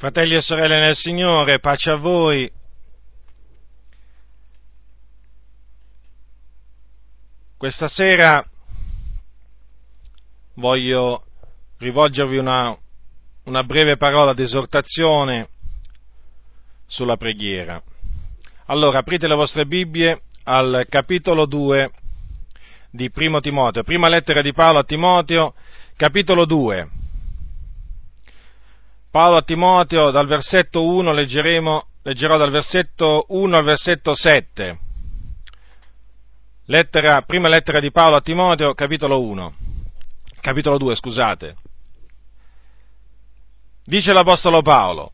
Fratelli e sorelle nel Signore, pace a voi. Questa sera voglio rivolgervi una, una breve parola di esortazione sulla preghiera. Allora, aprite le vostre Bibbie al capitolo 2 di Primo Timoteo, prima lettera di Paolo a Timoteo, capitolo 2. Paolo a Timoteo dal versetto 1 leggeremo, leggerò dal versetto 1 al versetto 7. Lettera, prima lettera di Paolo a Timoteo, capitolo 1, capitolo 2, scusate. Dice l'Apostolo Paolo,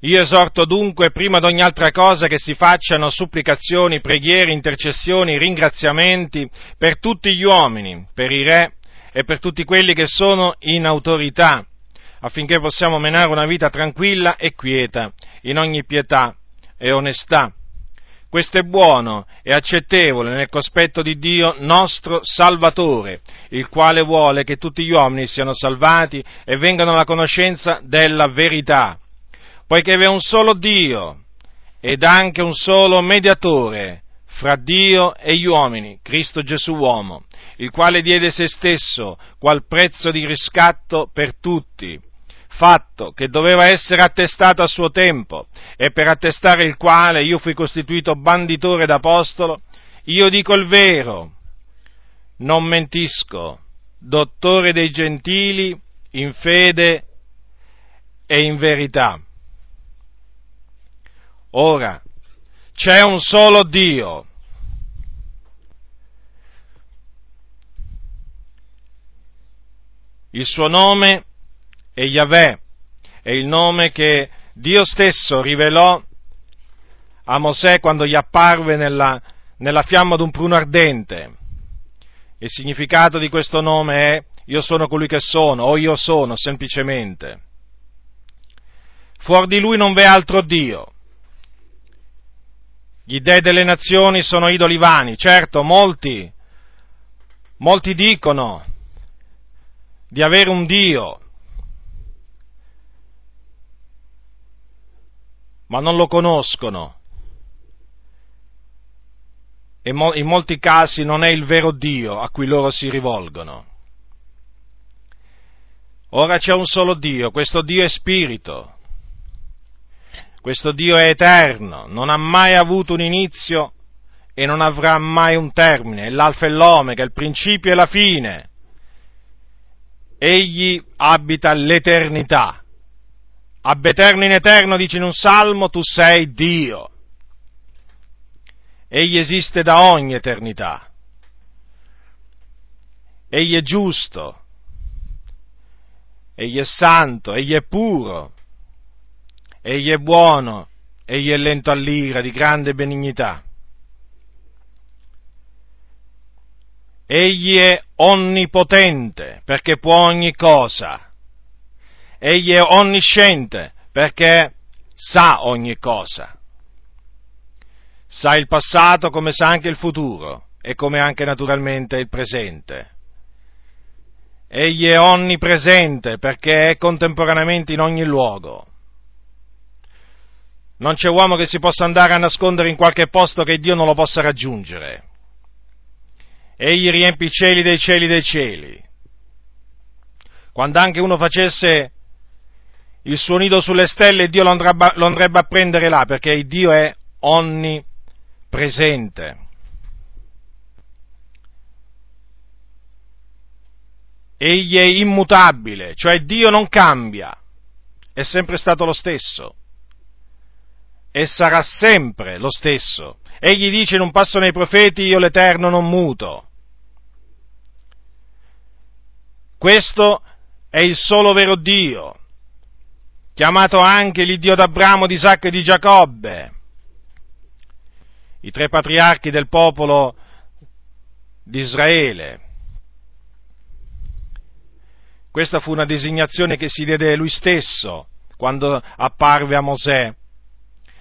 io esorto dunque prima di ogni altra cosa che si facciano supplicazioni, preghiere, intercessioni, ringraziamenti per tutti gli uomini, per i re e per tutti quelli che sono in autorità affinché possiamo menare una vita tranquilla e quieta, in ogni pietà e onestà. Questo è buono e accettevole nel cospetto di Dio nostro Salvatore, il quale vuole che tutti gli uomini siano salvati e vengano alla conoscenza della verità, poiché vi è un solo Dio ed anche un solo mediatore fra Dio e gli uomini, Cristo Gesù uomo, il quale diede se stesso qual prezzo di riscatto per tutti, fatto che doveva essere attestato a suo tempo e per attestare il quale io fui costituito banditore d'apostolo, io dico il vero, non mentisco, dottore dei gentili in fede e in verità. Ora, c'è un solo Dio. Il suo nome è Yahweh, è il nome che Dio stesso rivelò a Mosè quando gli apparve nella, nella fiamma d'un pruno ardente. Il significato di questo nome è io sono colui che sono, o io sono semplicemente. Fuori di lui non v'è altro Dio. Gli dei delle nazioni sono idoli vani, certo, molti, molti dicono di avere un Dio, ma non lo conoscono. E in molti casi non è il vero Dio a cui loro si rivolgono. Ora c'è un solo Dio, questo Dio è spirito, questo Dio è eterno, non ha mai avuto un inizio e non avrà mai un termine, è l'alfa e l'omega, il principio e la fine. Egli abita l'eternità ab eterno in eterno, dice in un salmo, tu sei Dio. Egli esiste da ogni eternità. Egli è giusto. Egli è santo, egli è puro. Egli è buono, egli è lento all'ira, di grande benignità. Egli è onnipotente perché può ogni cosa egli è onnisciente perché sa ogni cosa. Sa il passato come sa anche il futuro e come anche naturalmente il presente. Egli è onnipresente perché è contemporaneamente in ogni luogo. Non c'è uomo che si possa andare a nascondere in qualche posto che Dio non lo possa raggiungere. Egli riempie i cieli dei cieli dei cieli. Quando anche uno facesse il suo nido sulle stelle, Dio lo andrebbe, lo andrebbe a prendere là, perché Dio è onnipresente. Egli è immutabile, cioè Dio non cambia, è sempre stato lo stesso e sarà sempre lo stesso. Egli dice in un passo nei profeti, io l'Eterno non muto. Questo è il solo vero Dio chiamato anche l'Iddio d'Abramo, di Isacco e di Giacobbe, i tre patriarchi del popolo di Israele. Questa fu una designazione che si diede lui stesso quando apparve a Mosè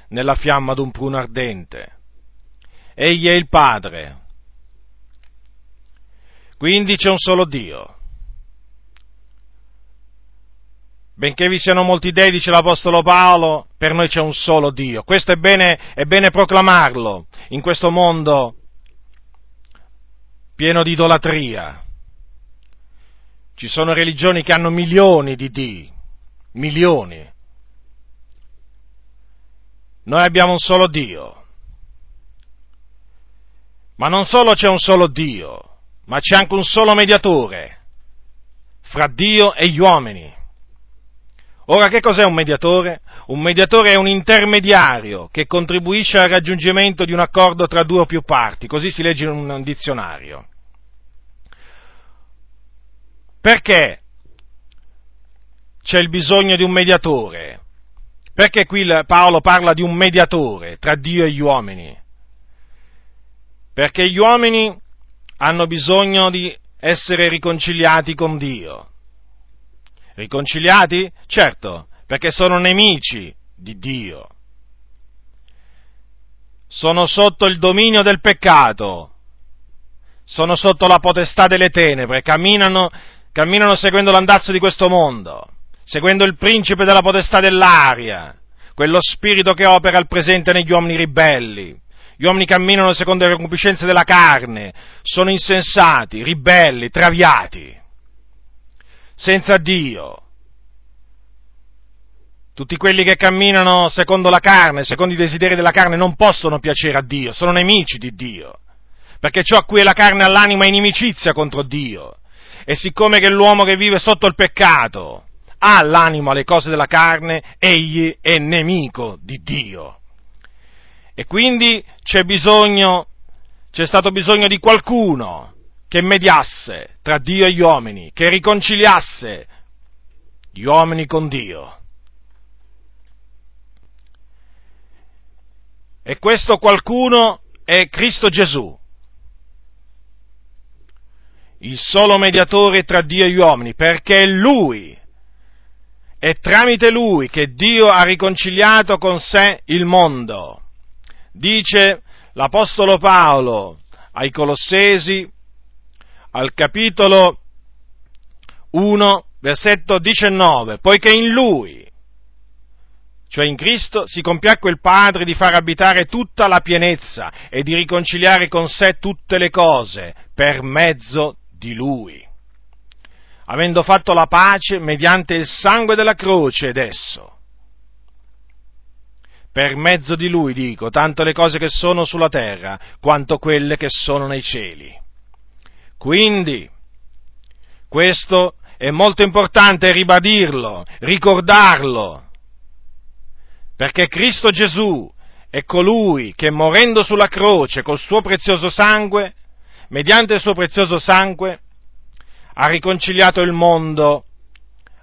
nella fiamma d'un pruno ardente. Egli è il Padre. Quindi c'è un solo Dio. benché vi siano molti dei, dice l'Apostolo Paolo, per noi c'è un solo Dio. Questo è bene, è bene proclamarlo in questo mondo pieno di idolatria. Ci sono religioni che hanno milioni di Dio, milioni. Noi abbiamo un solo Dio. Ma non solo c'è un solo Dio, ma c'è anche un solo mediatore fra Dio e gli uomini. Ora, che cos'è un mediatore? Un mediatore è un intermediario che contribuisce al raggiungimento di un accordo tra due o più parti, così si legge in un dizionario. Perché c'è il bisogno di un mediatore? Perché qui Paolo parla di un mediatore tra Dio e gli uomini? Perché gli uomini hanno bisogno di essere riconciliati con Dio. Riconciliati? Certo, perché sono nemici di Dio. Sono sotto il dominio del peccato, sono sotto la potestà delle tenebre, camminano, camminano seguendo l'andazzo di questo mondo seguendo il principe della potestà dell'aria, quello spirito che opera al presente negli uomini ribelli. Gli uomini camminano secondo le concupiscenze della carne, sono insensati, ribelli, traviati, senza Dio. Tutti quelli che camminano secondo la carne, secondo i desideri della carne, non possono piacere a Dio, sono nemici di Dio, perché ciò a cui è la carne all'anima è inimicizia contro Dio. E siccome che l'uomo che vive sotto il peccato ha l'animo alle cose della carne, egli è nemico di Dio. E quindi c'è bisogno, c'è stato bisogno di qualcuno che mediasse tra Dio e gli uomini, che riconciliasse gli uomini con Dio. E questo qualcuno è Cristo Gesù, il solo mediatore tra Dio e gli uomini, perché è Lui è tramite lui che Dio ha riconciliato con sé il mondo. Dice l'Apostolo Paolo ai Colossesi al capitolo 1, versetto 19, poiché in lui, cioè in Cristo, si compiacque il Padre di far abitare tutta la pienezza e di riconciliare con sé tutte le cose per mezzo di lui avendo fatto la pace mediante il sangue della croce ed esso. Per mezzo di lui dico, tanto le cose che sono sulla terra, quanto quelle che sono nei cieli. Quindi, questo è molto importante ribadirlo, ricordarlo, perché Cristo Gesù è colui che morendo sulla croce col suo prezioso sangue, mediante il suo prezioso sangue, ha riconciliato il mondo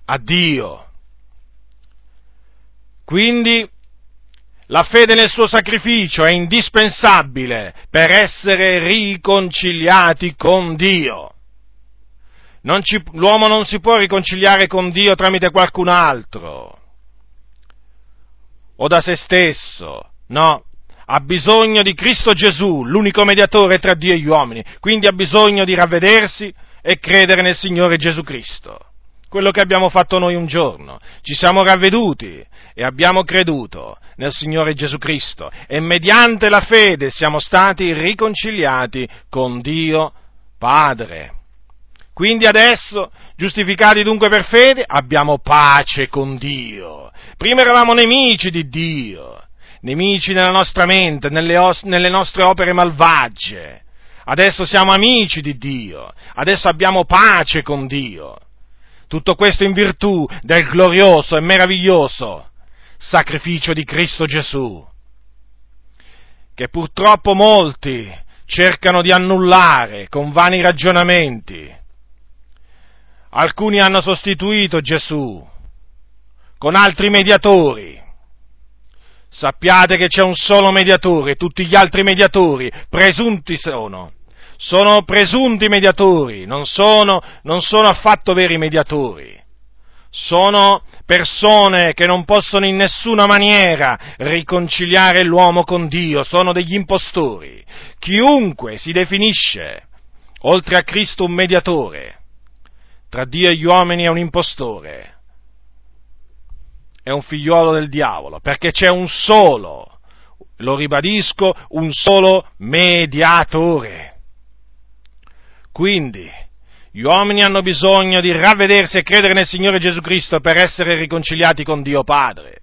a Dio. Quindi la fede nel suo sacrificio è indispensabile per essere riconciliati con Dio. Non ci, l'uomo non si può riconciliare con Dio tramite qualcun altro o da se stesso, no, ha bisogno di Cristo Gesù, l'unico mediatore tra Dio e gli uomini, quindi ha bisogno di ravvedersi, e credere nel Signore Gesù Cristo. Quello che abbiamo fatto noi un giorno. Ci siamo ravveduti e abbiamo creduto nel Signore Gesù Cristo e mediante la fede siamo stati riconciliati con Dio Padre. Quindi adesso, giustificati dunque per fede, abbiamo pace con Dio. Prima eravamo nemici di Dio, nemici nella nostra mente, nelle, os- nelle nostre opere malvagie adesso siamo amici di Dio, adesso abbiamo pace con Dio. Tutto questo in virtù del glorioso e meraviglioso sacrificio di Cristo Gesù, che purtroppo molti cercano di annullare con vani ragionamenti. Alcuni hanno sostituito Gesù con altri mediatori. Sappiate che c'è un solo mediatore, tutti gli altri mediatori presunti sono sono presunti mediatori, non sono, non sono affatto veri mediatori. Sono persone che non possono in nessuna maniera riconciliare l'uomo con Dio, sono degli impostori. Chiunque si definisce, oltre a Cristo, un mediatore, tra Dio e gli uomini è un impostore. È un figliuolo del diavolo, perché c'è un solo, lo ribadisco, un solo mediatore. Quindi, gli uomini hanno bisogno di ravvedersi e credere nel Signore Gesù Cristo per essere riconciliati con Dio Padre.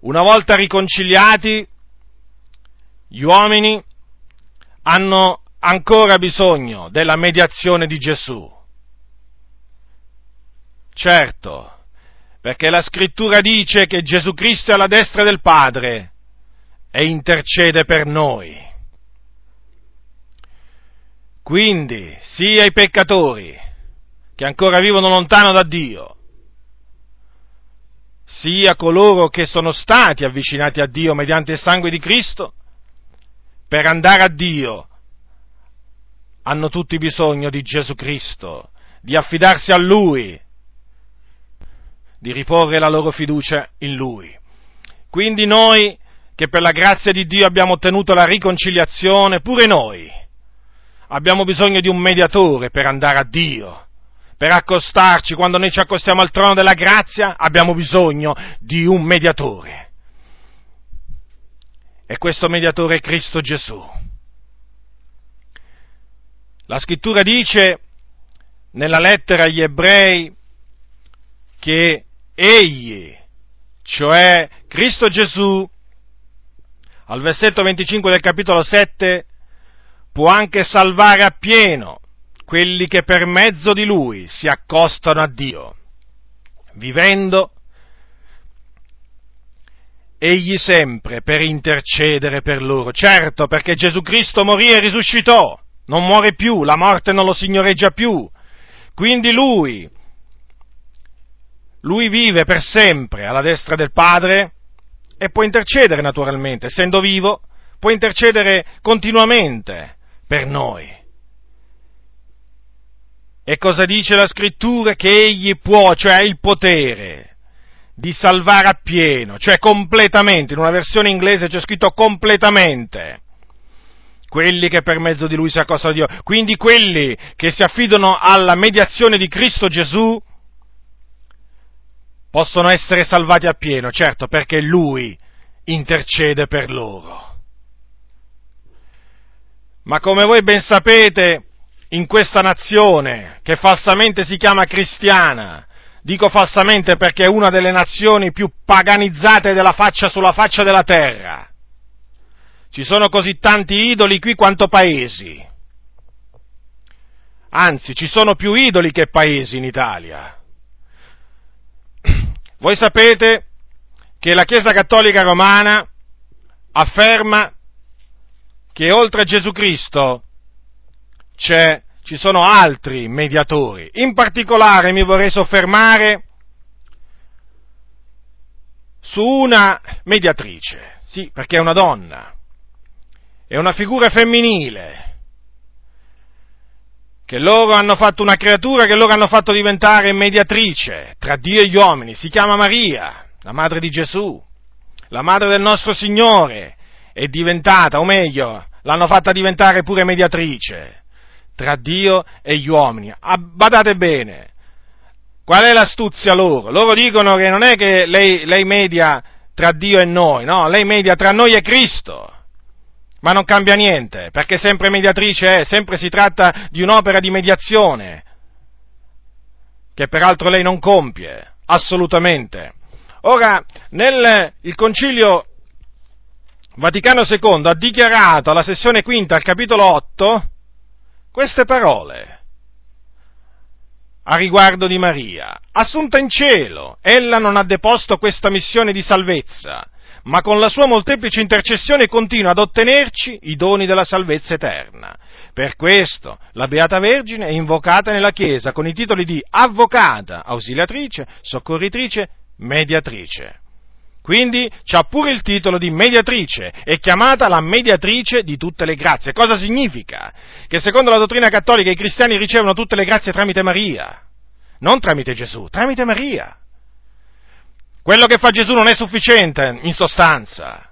Una volta riconciliati, gli uomini hanno ancora bisogno della mediazione di Gesù. Certo, perché la scrittura dice che Gesù Cristo è alla destra del Padre e intercede per noi. Quindi, sia i peccatori che ancora vivono lontano da Dio, sia coloro che sono stati avvicinati a Dio mediante il sangue di Cristo, per andare a Dio hanno tutti bisogno di Gesù Cristo, di affidarsi a Lui, di riporre la loro fiducia in Lui. Quindi noi, che per la grazia di Dio abbiamo ottenuto la riconciliazione, pure noi abbiamo bisogno di un mediatore per andare a Dio, per accostarci, quando noi ci accostiamo al trono della grazia, abbiamo bisogno di un mediatore. E questo mediatore è Cristo Gesù. La scrittura dice nella lettera agli ebrei che egli, cioè Cristo Gesù, al versetto 25 del capitolo 7, può anche salvare appieno quelli che per mezzo di lui si accostano a Dio, vivendo egli sempre per intercedere per loro. Certo, perché Gesù Cristo morì e risuscitò, non muore più, la morte non lo signoreggia più. Quindi lui, lui vive per sempre alla destra del Padre e può intercedere naturalmente, essendo vivo, può intercedere continuamente per noi. E cosa dice la scrittura? Che egli può, cioè ha il potere di salvare appieno, cioè completamente, in una versione inglese c'è scritto completamente, quelli che per mezzo di lui si accostano a Dio. Quindi quelli che si affidano alla mediazione di Cristo Gesù possono essere salvati appieno, certo, perché lui intercede per loro. Ma come voi ben sapete, in questa nazione, che falsamente si chiama cristiana, dico falsamente perché è una delle nazioni più paganizzate della faccia sulla faccia della terra, ci sono così tanti idoli qui quanto paesi. Anzi, ci sono più idoli che paesi in Italia. Voi sapete che la Chiesa Cattolica Romana afferma che oltre a Gesù Cristo ci sono altri mediatori. In particolare mi vorrei soffermare su una mediatrice, sì, perché è una donna, è una figura femminile, che loro hanno fatto una creatura che loro hanno fatto diventare mediatrice tra Dio e gli uomini, si chiama Maria, la madre di Gesù, la madre del nostro Signore, è diventata, o meglio, l'hanno fatta diventare pure mediatrice tra Dio e gli uomini. Ah, badate bene, qual è l'astuzia loro? Loro dicono che non è che lei, lei media tra Dio e noi, no, lei media tra noi e Cristo. Ma non cambia niente, perché sempre mediatrice è, sempre si tratta di un'opera di mediazione, che peraltro lei non compie, assolutamente. Ora, nel il concilio Vaticano II ha dichiarato alla sessione quinta al capitolo 8 queste parole a riguardo di Maria. Assunta in cielo, ella non ha deposto questa missione di salvezza, ma con la sua molteplice intercessione continua ad ottenerci i doni della salvezza eterna. Per questo la Beata Vergine è invocata nella Chiesa con i titoli di avvocata, ausiliatrice, soccorritrice, mediatrice. Quindi c'ha pure il titolo di mediatrice, è chiamata la mediatrice di tutte le grazie. Cosa significa? Che secondo la dottrina cattolica i cristiani ricevono tutte le grazie tramite Maria, non tramite Gesù, tramite Maria. Quello che fa Gesù non è sufficiente, in sostanza.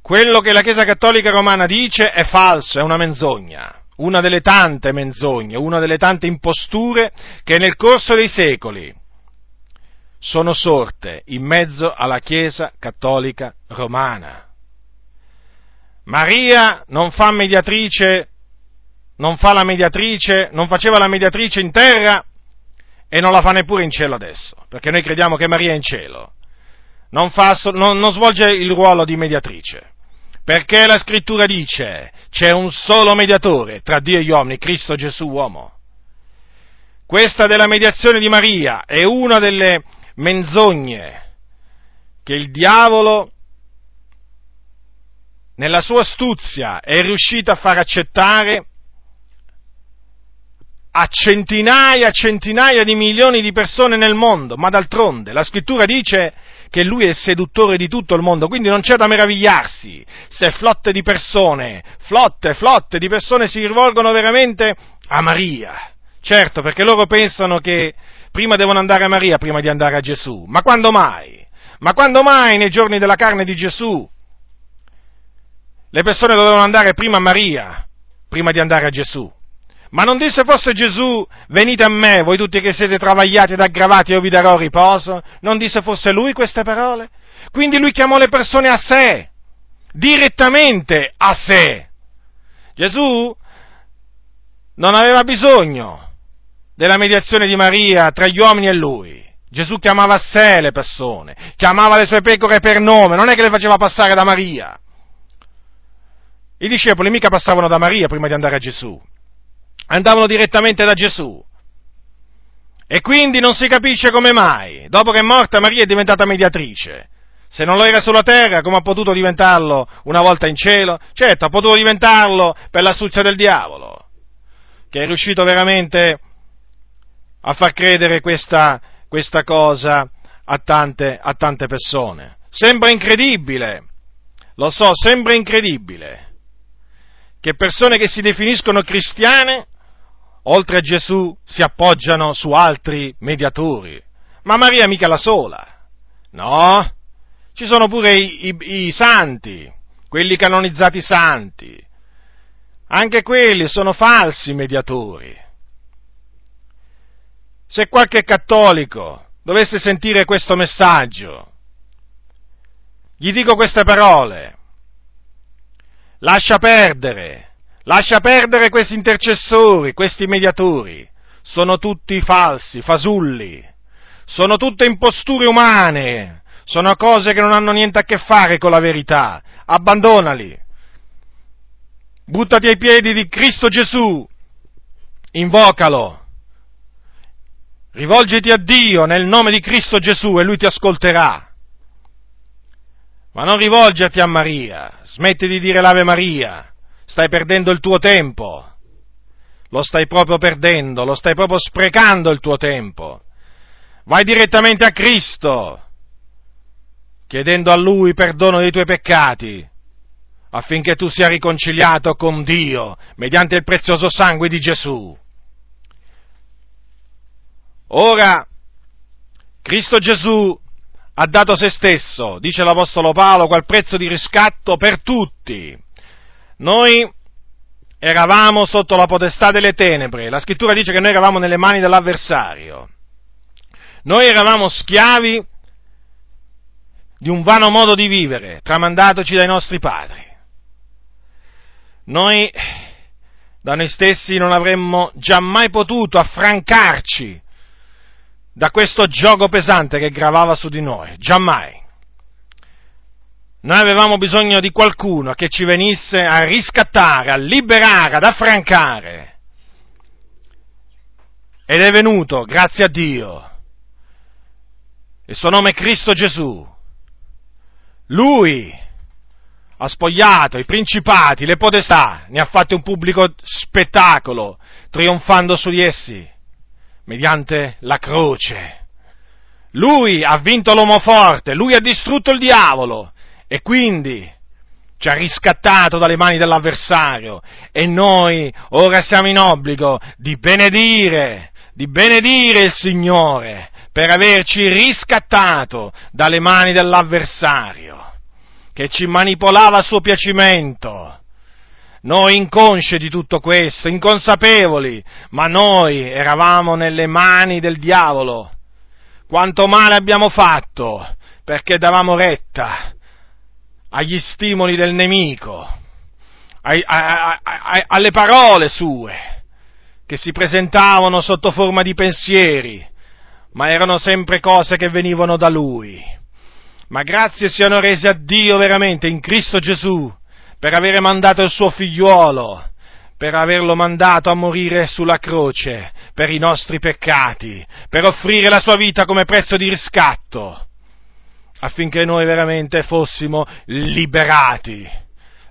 Quello che la Chiesa Cattolica Romana dice è falso, è una menzogna. una delle tante menzogne, una delle tante imposture che nel corso dei secoli sono sorte in mezzo alla Chiesa cattolica romana. Maria non fa mediatrice, non fa la mediatrice, non faceva la mediatrice in terra e non la fa neppure in cielo adesso, perché noi crediamo che Maria è in cielo. Non, fa, non, non svolge il ruolo di mediatrice, perché la scrittura dice c'è un solo mediatore tra Dio e gli uomini, Cristo Gesù uomo. Questa della mediazione di Maria è una delle menzogne che il diavolo nella sua astuzia è riuscito a far accettare a centinaia e centinaia di milioni di persone nel mondo, ma d'altronde la scrittura dice che lui è il seduttore di tutto il mondo, quindi non c'è da meravigliarsi se flotte di persone, flotte, flotte di persone si rivolgono veramente a Maria. Certo, perché loro pensano che prima devono andare a Maria prima di andare a Gesù. Ma quando mai? Ma quando mai nei giorni della carne di Gesù? Le persone dovevano andare prima a Maria prima di andare a Gesù. Ma non disse forse Gesù, venite a me, voi tutti che siete travagliati ed aggravati, io vi darò riposo? Non disse forse lui queste parole? Quindi lui chiamò le persone a sé, direttamente a sé. Gesù non aveva bisogno della mediazione di Maria tra gli uomini e lui. Gesù chiamava a sé le persone, chiamava le sue pecore per nome, non è che le faceva passare da Maria. I discepoli mica passavano da Maria prima di andare a Gesù, andavano direttamente da Gesù. E quindi non si capisce come mai, dopo che è morta Maria è diventata mediatrice. Se non lo era sulla terra, come ha potuto diventarlo una volta in cielo? Certo, ha potuto diventarlo per l'astuzia del diavolo, che è riuscito veramente a far credere questa, questa cosa a tante, a tante persone. Sembra incredibile, lo so, sembra incredibile che persone che si definiscono cristiane, oltre a Gesù, si appoggiano su altri mediatori. Ma Maria mica la sola. No, ci sono pure i, i, i santi, quelli canonizzati santi. Anche quelli sono falsi mediatori. Se qualche cattolico dovesse sentire questo messaggio, gli dico queste parole. Lascia perdere, lascia perdere questi intercessori, questi mediatori. Sono tutti falsi, fasulli. Sono tutte imposture umane. Sono cose che non hanno niente a che fare con la verità. Abbandonali. Buttati ai piedi di Cristo Gesù. Invocalo rivolgiti a Dio nel nome di Cristo Gesù e Lui ti ascolterà. Ma non rivolgerti a Maria, smetti di dire l'Ave Maria, stai perdendo il tuo tempo, lo stai proprio perdendo, lo stai proprio sprecando il tuo tempo. Vai direttamente a Cristo, chiedendo a Lui perdono dei tuoi peccati, affinché tu sia riconciliato con Dio mediante il prezioso sangue di Gesù. Ora, Cristo Gesù ha dato se stesso, dice l'Apostolo Paolo, qual prezzo di riscatto per tutti. Noi eravamo sotto la potestà delle tenebre, la scrittura dice che noi eravamo nelle mani dell'avversario. Noi eravamo schiavi di un vano modo di vivere, tramandatoci dai nostri padri. Noi da noi stessi non avremmo giammai potuto affrancarci da questo gioco pesante che gravava su di noi, giammai. Noi avevamo bisogno di qualcuno che ci venisse a riscattare, a liberare, ad affrancare. Ed è venuto, grazie a Dio. Il suo nome è Cristo Gesù. Lui ha spogliato i principati, le potestà, ne ha fatto un pubblico spettacolo, trionfando su di essi mediante la croce. Lui ha vinto l'uomo forte, lui ha distrutto il diavolo e quindi ci ha riscattato dalle mani dell'avversario e noi ora siamo in obbligo di benedire, di benedire il Signore per averci riscattato dalle mani dell'avversario che ci manipolava a suo piacimento noi inconsci di tutto questo, inconsapevoli, ma noi eravamo nelle mani del diavolo. Quanto male abbiamo fatto perché davamo retta agli stimoli del nemico, ai, ai, ai, alle parole sue, che si presentavano sotto forma di pensieri, ma erano sempre cose che venivano da Lui. Ma grazie siano rese a Dio veramente in Cristo Gesù per avere mandato il suo figliuolo, per averlo mandato a morire sulla croce per i nostri peccati, per offrire la sua vita come prezzo di riscatto, affinché noi veramente fossimo liberati,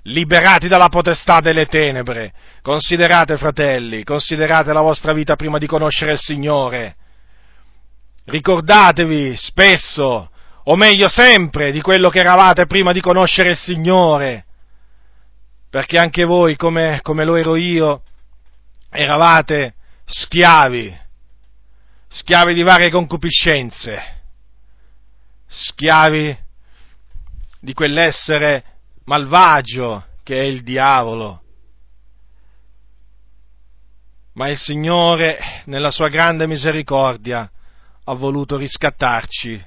liberati dalla potestà delle tenebre. Considerate, fratelli, considerate la vostra vita prima di conoscere il Signore. Ricordatevi spesso, o meglio sempre, di quello che eravate prima di conoscere il Signore, perché anche voi, come, come lo ero io, eravate schiavi, schiavi di varie concupiscenze, schiavi di quell'essere malvagio che è il diavolo. Ma il Signore, nella sua grande misericordia, ha voluto riscattarci.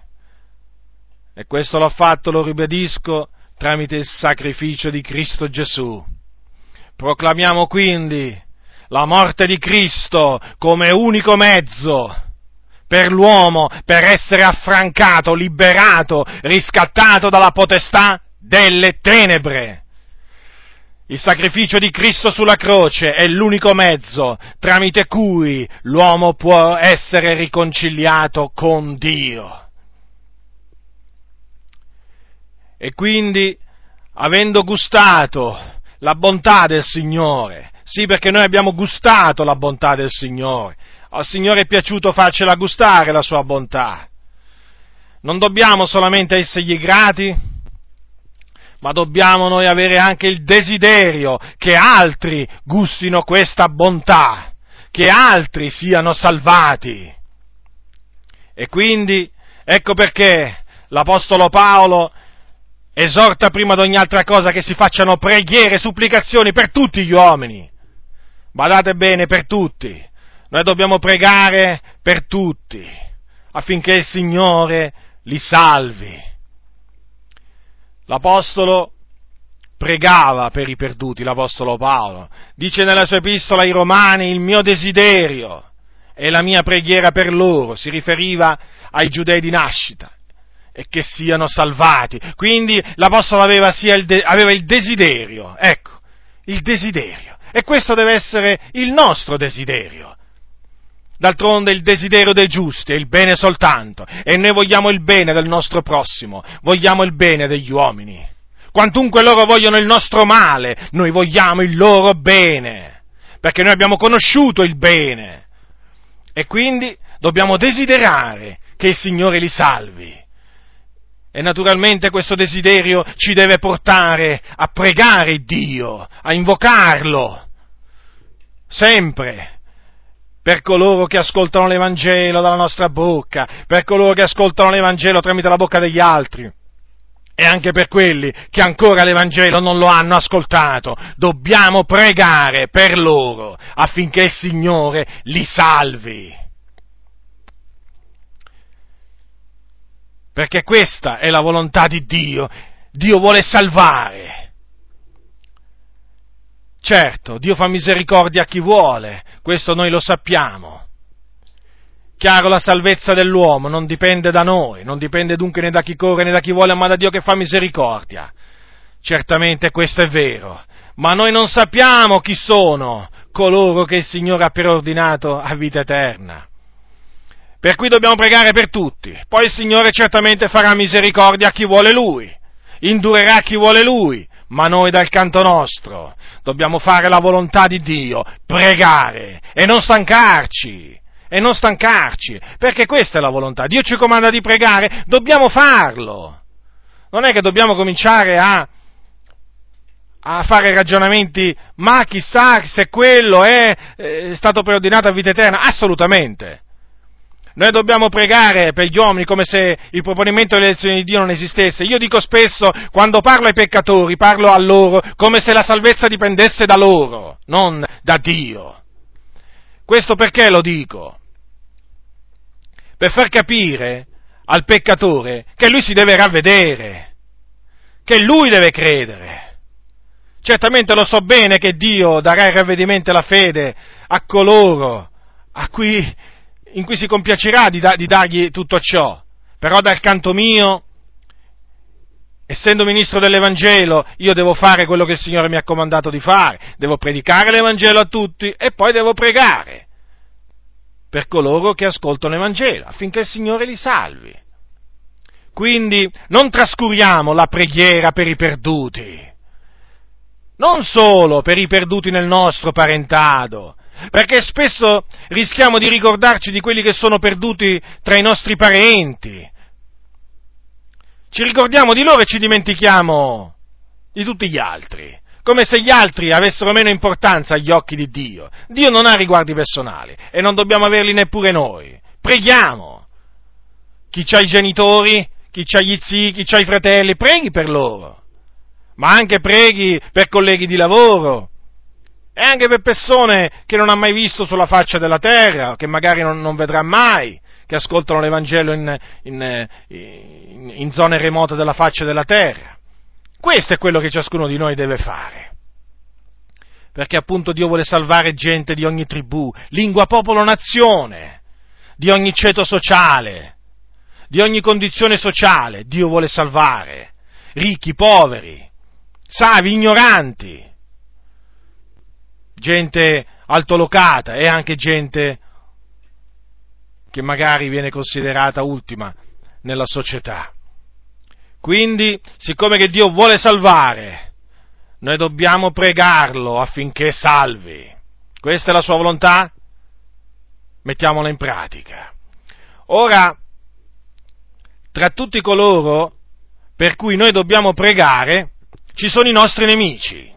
E questo l'ha fatto, lo ribadisco, tramite il sacrificio di Cristo Gesù. Proclamiamo quindi la morte di Cristo come unico mezzo per l'uomo per essere affrancato, liberato, riscattato dalla potestà delle tenebre. Il sacrificio di Cristo sulla croce è l'unico mezzo tramite cui l'uomo può essere riconciliato con Dio. E quindi, avendo gustato la bontà del Signore, sì perché noi abbiamo gustato la bontà del Signore, al Signore è piaciuto farcela gustare la sua bontà. Non dobbiamo solamente essergli grati, ma dobbiamo noi avere anche il desiderio che altri gustino questa bontà, che altri siano salvati. E quindi ecco perché l'Apostolo Paolo esorta prima di ogni altra cosa che si facciano preghiere supplicazioni per tutti gli uomini. Badate bene, per tutti. Noi dobbiamo pregare per tutti, affinché il Signore li salvi. L'Apostolo pregava per i perduti, l'Apostolo Paolo. Dice nella sua epistola ai Romani il mio desiderio e la mia preghiera per loro, si riferiva ai giudei di nascita e che siano salvati. Quindi l'Apostolo aveva, il, de- aveva il desiderio, ecco, il desiderio. E questo deve essere il nostro desiderio. D'altronde il desiderio dei giusti è il bene soltanto, e noi vogliamo il bene del nostro prossimo, vogliamo il bene degli uomini. Quantunque loro vogliono il nostro male, noi vogliamo il loro bene, perché noi abbiamo conosciuto il bene. E quindi dobbiamo desiderare che il Signore li salvi. E naturalmente questo desiderio ci deve portare a pregare Dio, a invocarlo, sempre, per coloro che ascoltano l'Evangelo dalla nostra bocca, per coloro che ascoltano l'Evangelo tramite la bocca degli altri. E anche per quelli che ancora l'Evangelo non lo hanno ascoltato, dobbiamo pregare per loro affinché il Signore li salvi. Perché questa è la volontà di Dio. Dio vuole salvare. Certo, Dio fa misericordia a chi vuole, questo noi lo sappiamo. Chiaro, la salvezza dell'uomo non dipende da noi, non dipende dunque né da chi corre né da chi vuole, ma da Dio che fa misericordia. Certamente questo è vero, ma noi non sappiamo chi sono coloro che il Signore ha preordinato a vita eterna. Per cui dobbiamo pregare per tutti, poi il Signore certamente farà misericordia a chi vuole Lui, indurerà chi vuole Lui, ma noi dal canto nostro dobbiamo fare la volontà di Dio, pregare e non stancarci. E non stancarci, perché questa è la volontà. Dio ci comanda di pregare, dobbiamo farlo. Non è che dobbiamo cominciare a, a fare ragionamenti, ma chissà se quello è, è stato preordinato a vita eterna. Assolutamente. Noi dobbiamo pregare per gli uomini come se il proponimento dell'elezione di Dio non esistesse. Io dico spesso, quando parlo ai peccatori, parlo a loro come se la salvezza dipendesse da loro, non da Dio. Questo perché lo dico? Per far capire al peccatore che lui si deve ravvedere, che lui deve credere. Certamente lo so bene che Dio darà il ravvedimento e la fede a coloro a cui in cui si compiacerà di, da, di dargli tutto ciò. Però dal canto mio, essendo ministro dell'Evangelo, io devo fare quello che il Signore mi ha comandato di fare, devo predicare l'Evangelo a tutti e poi devo pregare per coloro che ascoltano l'Evangelo, affinché il Signore li salvi. Quindi non trascuriamo la preghiera per i perduti, non solo per i perduti nel nostro parentado, perché spesso rischiamo di ricordarci di quelli che sono perduti tra i nostri parenti. Ci ricordiamo di loro e ci dimentichiamo di tutti gli altri, come se gli altri avessero meno importanza agli occhi di Dio. Dio non ha riguardi personali e non dobbiamo averli neppure noi. Preghiamo. Chi ha i genitori, chi ha gli zii, chi ha i fratelli, preghi per loro. Ma anche preghi per colleghi di lavoro, e anche per persone che non ha mai visto sulla faccia della terra, che magari non, non vedrà mai, che ascoltano l'Evangelo in, in, in, zone remote della faccia della terra. Questo è quello che ciascuno di noi deve fare. Perché appunto Dio vuole salvare gente di ogni tribù, lingua, popolo, nazione, di ogni ceto sociale, di ogni condizione sociale. Dio vuole salvare ricchi, poveri, savi, ignoranti, gente altolocata e anche gente che magari viene considerata ultima nella società. Quindi, siccome che Dio vuole salvare, noi dobbiamo pregarlo affinché salvi. Questa è la sua volontà? Mettiamola in pratica. Ora, tra tutti coloro per cui noi dobbiamo pregare, ci sono i nostri nemici.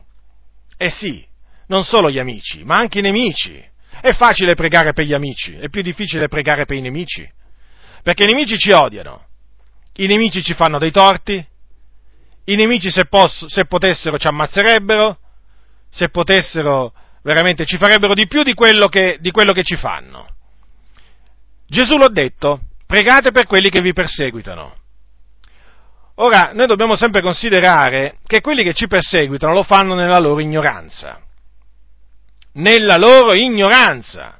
Eh sì, non solo gli amici, ma anche i nemici. È facile pregare per gli amici, è più difficile pregare per i nemici, perché i nemici ci odiano, i nemici ci fanno dei torti, i nemici se, posso, se potessero ci ammazzerebbero, se potessero veramente ci farebbero di più di quello che, di quello che ci fanno. Gesù l'ha detto, pregate per quelli che vi perseguitano. Ora, noi dobbiamo sempre considerare che quelli che ci perseguitano lo fanno nella loro ignoranza nella loro ignoranza,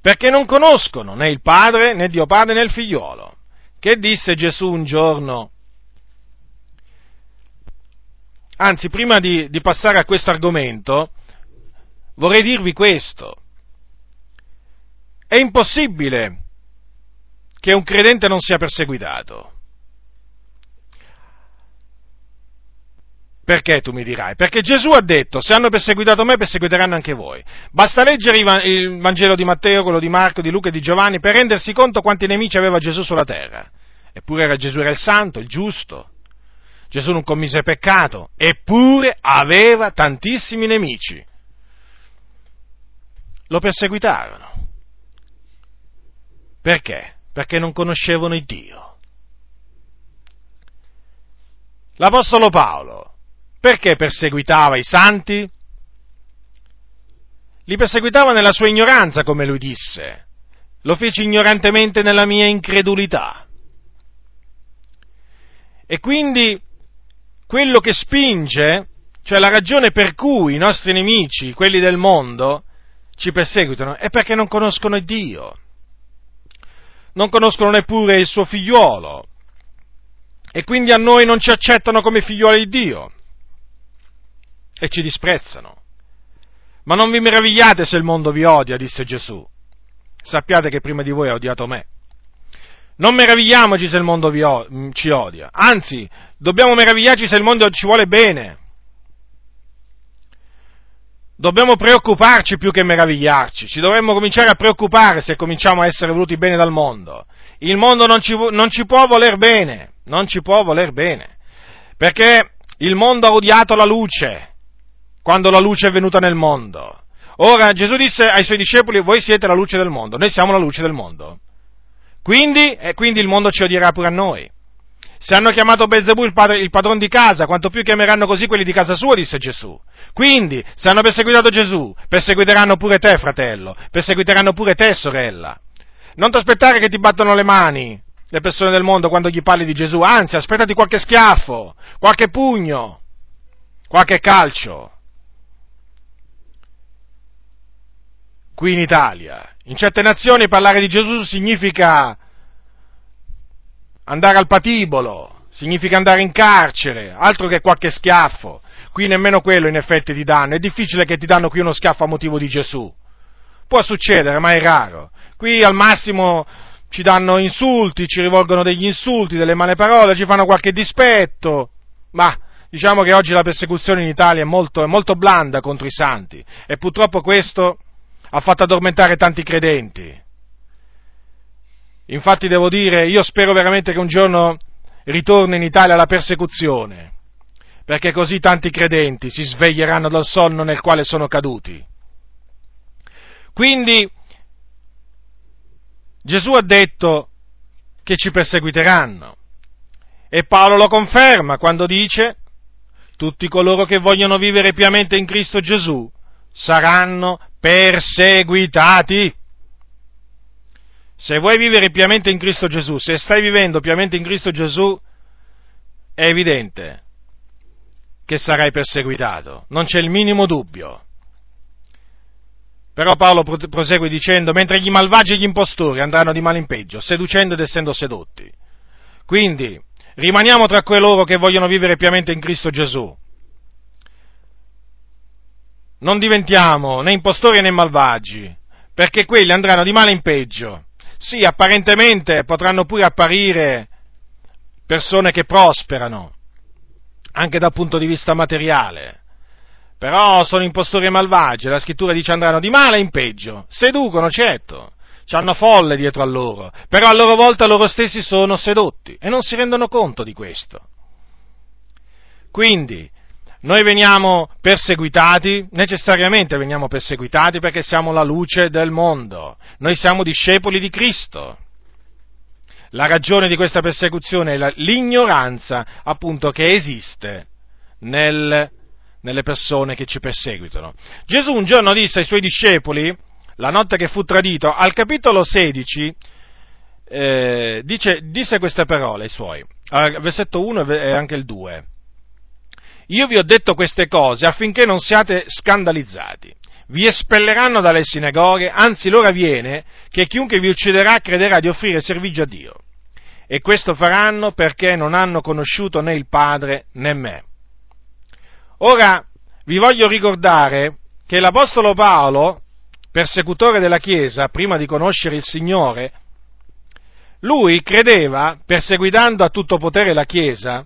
perché non conoscono né il Padre, né Dio Padre, né il Figliuolo. Che disse Gesù un giorno? Anzi, prima di, di passare a questo argomento, vorrei dirvi questo. È impossibile che un credente non sia perseguitato. Perché tu mi dirai? Perché Gesù ha detto, se hanno perseguitato me, perseguiteranno anche voi. Basta leggere il Vangelo di Matteo, quello di Marco, di Luca e di Giovanni per rendersi conto quanti nemici aveva Gesù sulla terra. Eppure era Gesù era il santo, il giusto. Gesù non commise peccato, eppure aveva tantissimi nemici. Lo perseguitarono. Perché? Perché non conoscevano il Dio. L'Apostolo Paolo perché perseguitava i santi? Li perseguitava nella sua ignoranza, come lui disse. Lo fece ignorantemente nella mia incredulità. E quindi quello che spinge, cioè la ragione per cui i nostri nemici, quelli del mondo, ci perseguitano, è perché non conoscono Dio. Non conoscono neppure il suo figliuolo. E quindi a noi non ci accettano come figliuoli di Dio e ci disprezzano. Ma non vi meravigliate se il mondo vi odia, disse Gesù. Sappiate che prima di voi ha odiato me. Non meravigliamoci se il mondo o- mm, ci odia, anzi, dobbiamo meravigliarci se il mondo ci vuole bene. Dobbiamo preoccuparci più che meravigliarci, ci dovremmo cominciare a preoccupare se cominciamo a essere voluti bene dal mondo. Il mondo non ci, non ci può voler bene, non ci può voler bene, perché il mondo ha odiato la luce, quando la luce è venuta nel mondo. Ora Gesù disse ai suoi discepoli, voi siete la luce del mondo, noi siamo la luce del mondo. Quindi, e quindi il mondo ci odierà pure a noi. Se hanno chiamato Belzebù il, padre, il padrone di casa, quanto più chiameranno così quelli di casa sua, disse Gesù. Quindi, se hanno perseguitato Gesù, perseguiteranno pure te, fratello, perseguiteranno pure te, sorella. Non ti aspettare che ti battano le mani le persone del mondo quando gli parli di Gesù, anzi, aspettati qualche schiaffo, qualche pugno, qualche calcio. Qui in Italia, in certe nazioni parlare di Gesù significa andare al patibolo, significa andare in carcere, altro che qualche schiaffo. Qui nemmeno quello in effetti ti danno, è difficile che ti danno qui uno schiaffo a motivo di Gesù. Può succedere, ma è raro. Qui al massimo ci danno insulti, ci rivolgono degli insulti, delle male parole, ci fanno qualche dispetto, ma diciamo che oggi la persecuzione in Italia è molto, è molto blanda contro i santi e purtroppo questo ha fatto addormentare tanti credenti. Infatti devo dire, io spero veramente che un giorno ritorni in Italia la persecuzione, perché così tanti credenti si sveglieranno dal sonno nel quale sono caduti. Quindi Gesù ha detto che ci perseguiteranno e Paolo lo conferma quando dice tutti coloro che vogliono vivere piamente in Cristo Gesù saranno perseguitati. Se vuoi vivere piamente in Cristo Gesù, se stai vivendo piamente in Cristo Gesù, è evidente che sarai perseguitato, non c'è il minimo dubbio. Però Paolo prosegue dicendo, mentre gli malvagi e gli impostori andranno di male in peggio, seducendo ed essendo sedotti. Quindi, rimaniamo tra coloro che vogliono vivere piamente in Cristo Gesù. Non diventiamo né impostori né malvagi, perché quelli andranno di male in peggio. Sì, apparentemente potranno pure apparire persone che prosperano, anche dal punto di vista materiale, però sono impostori e malvagi, la scrittura dice andranno di male in peggio, seducono certo, hanno folle dietro a loro, però a loro volta loro stessi sono sedotti e non si rendono conto di questo. Quindi, noi veniamo perseguitati, necessariamente veniamo perseguitati perché siamo la luce del mondo, noi siamo discepoli di Cristo. La ragione di questa persecuzione è l'ignoranza appunto che esiste nel nelle persone che ci perseguitano. Gesù un giorno disse ai suoi discepoli, la notte che fu tradito, al capitolo 16, eh, dice, disse queste parole ai suoi, versetto 1 e anche il 2. Io vi ho detto queste cose affinché non siate scandalizzati. Vi espelleranno dalle sinagoghe, anzi l'ora viene che chiunque vi ucciderà crederà di offrire servigio a Dio. E questo faranno perché non hanno conosciuto né il Padre né me. Ora vi voglio ricordare che l'Apostolo Paolo, persecutore della Chiesa, prima di conoscere il Signore, lui credeva, perseguitando a tutto potere la Chiesa,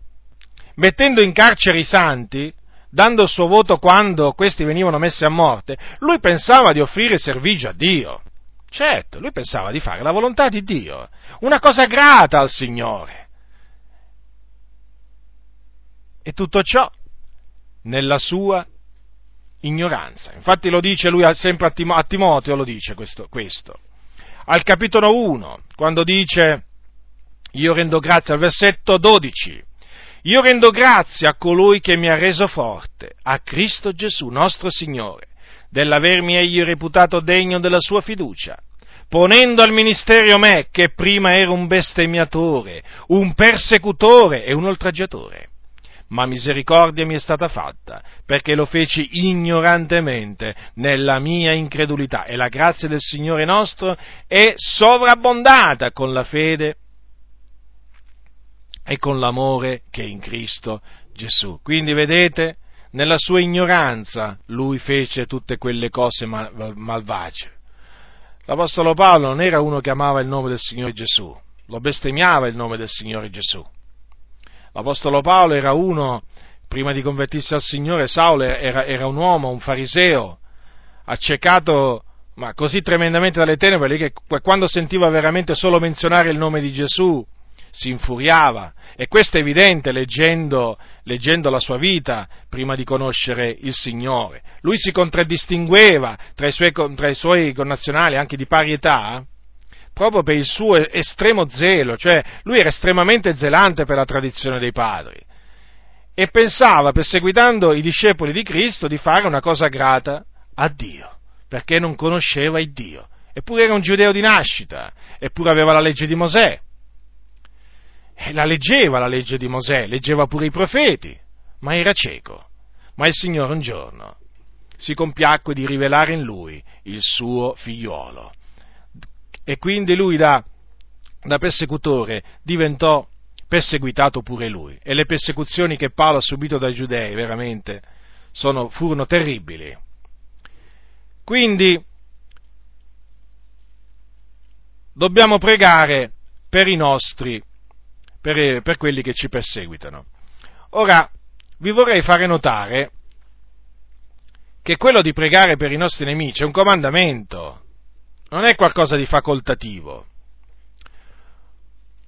mettendo in carcere i santi, dando il suo voto quando questi venivano messi a morte, lui pensava di offrire servigio a Dio. Certo, lui pensava di fare la volontà di Dio, una cosa grata al Signore. E tutto ciò nella sua ignoranza. Infatti lo dice lui sempre a Timoteo, lo dice questo, questo. Al capitolo 1, quando dice, io rendo grazie, al versetto 12, io rendo grazie a colui che mi ha reso forte, a Cristo Gesù, nostro Signore, dell'avermi egli reputato degno della sua fiducia, ponendo al ministerio me, che prima ero un bestemmiatore, un persecutore e un oltraggiatore. Ma misericordia mi è stata fatta, perché lo feci ignorantemente nella mia incredulità e la grazia del Signore nostro è sovrabbondata con la fede e con l'amore che è in Cristo Gesù. Quindi vedete, nella sua ignoranza lui fece tutte quelle cose mal- malvagie. L'Apostolo Paolo non era uno che amava il nome del Signore Gesù, lo bestemmiava il nome del Signore Gesù L'Apostolo Paolo era uno, prima di convertirsi al Signore, Saulo era, era un uomo, un fariseo, accecato ma così tremendamente dalle tenebre che quando sentiva veramente solo menzionare il nome di Gesù si infuriava e questo è evidente leggendo, leggendo, la sua vita prima di conoscere il Signore. Lui si contraddistingueva tra i suoi, tra i suoi connazionali anche di pari età proprio per il suo estremo zelo, cioè lui era estremamente zelante per la tradizione dei padri e pensava, perseguitando i discepoli di Cristo, di fare una cosa grata a Dio, perché non conosceva il Dio. Eppure era un giudeo di nascita, eppure aveva la legge di Mosè. E la leggeva la legge di Mosè, leggeva pure i profeti, ma era cieco. Ma il Signore un giorno si compiacque di rivelare in lui il suo figliuolo e quindi lui da, da persecutore diventò perseguitato pure lui. E le persecuzioni che Paolo ha subito dai giudei veramente sono, furono terribili. Quindi dobbiamo pregare per i nostri, per, per quelli che ci perseguitano. Ora, vi vorrei fare notare che quello di pregare per i nostri nemici è un comandamento non è qualcosa di facoltativo.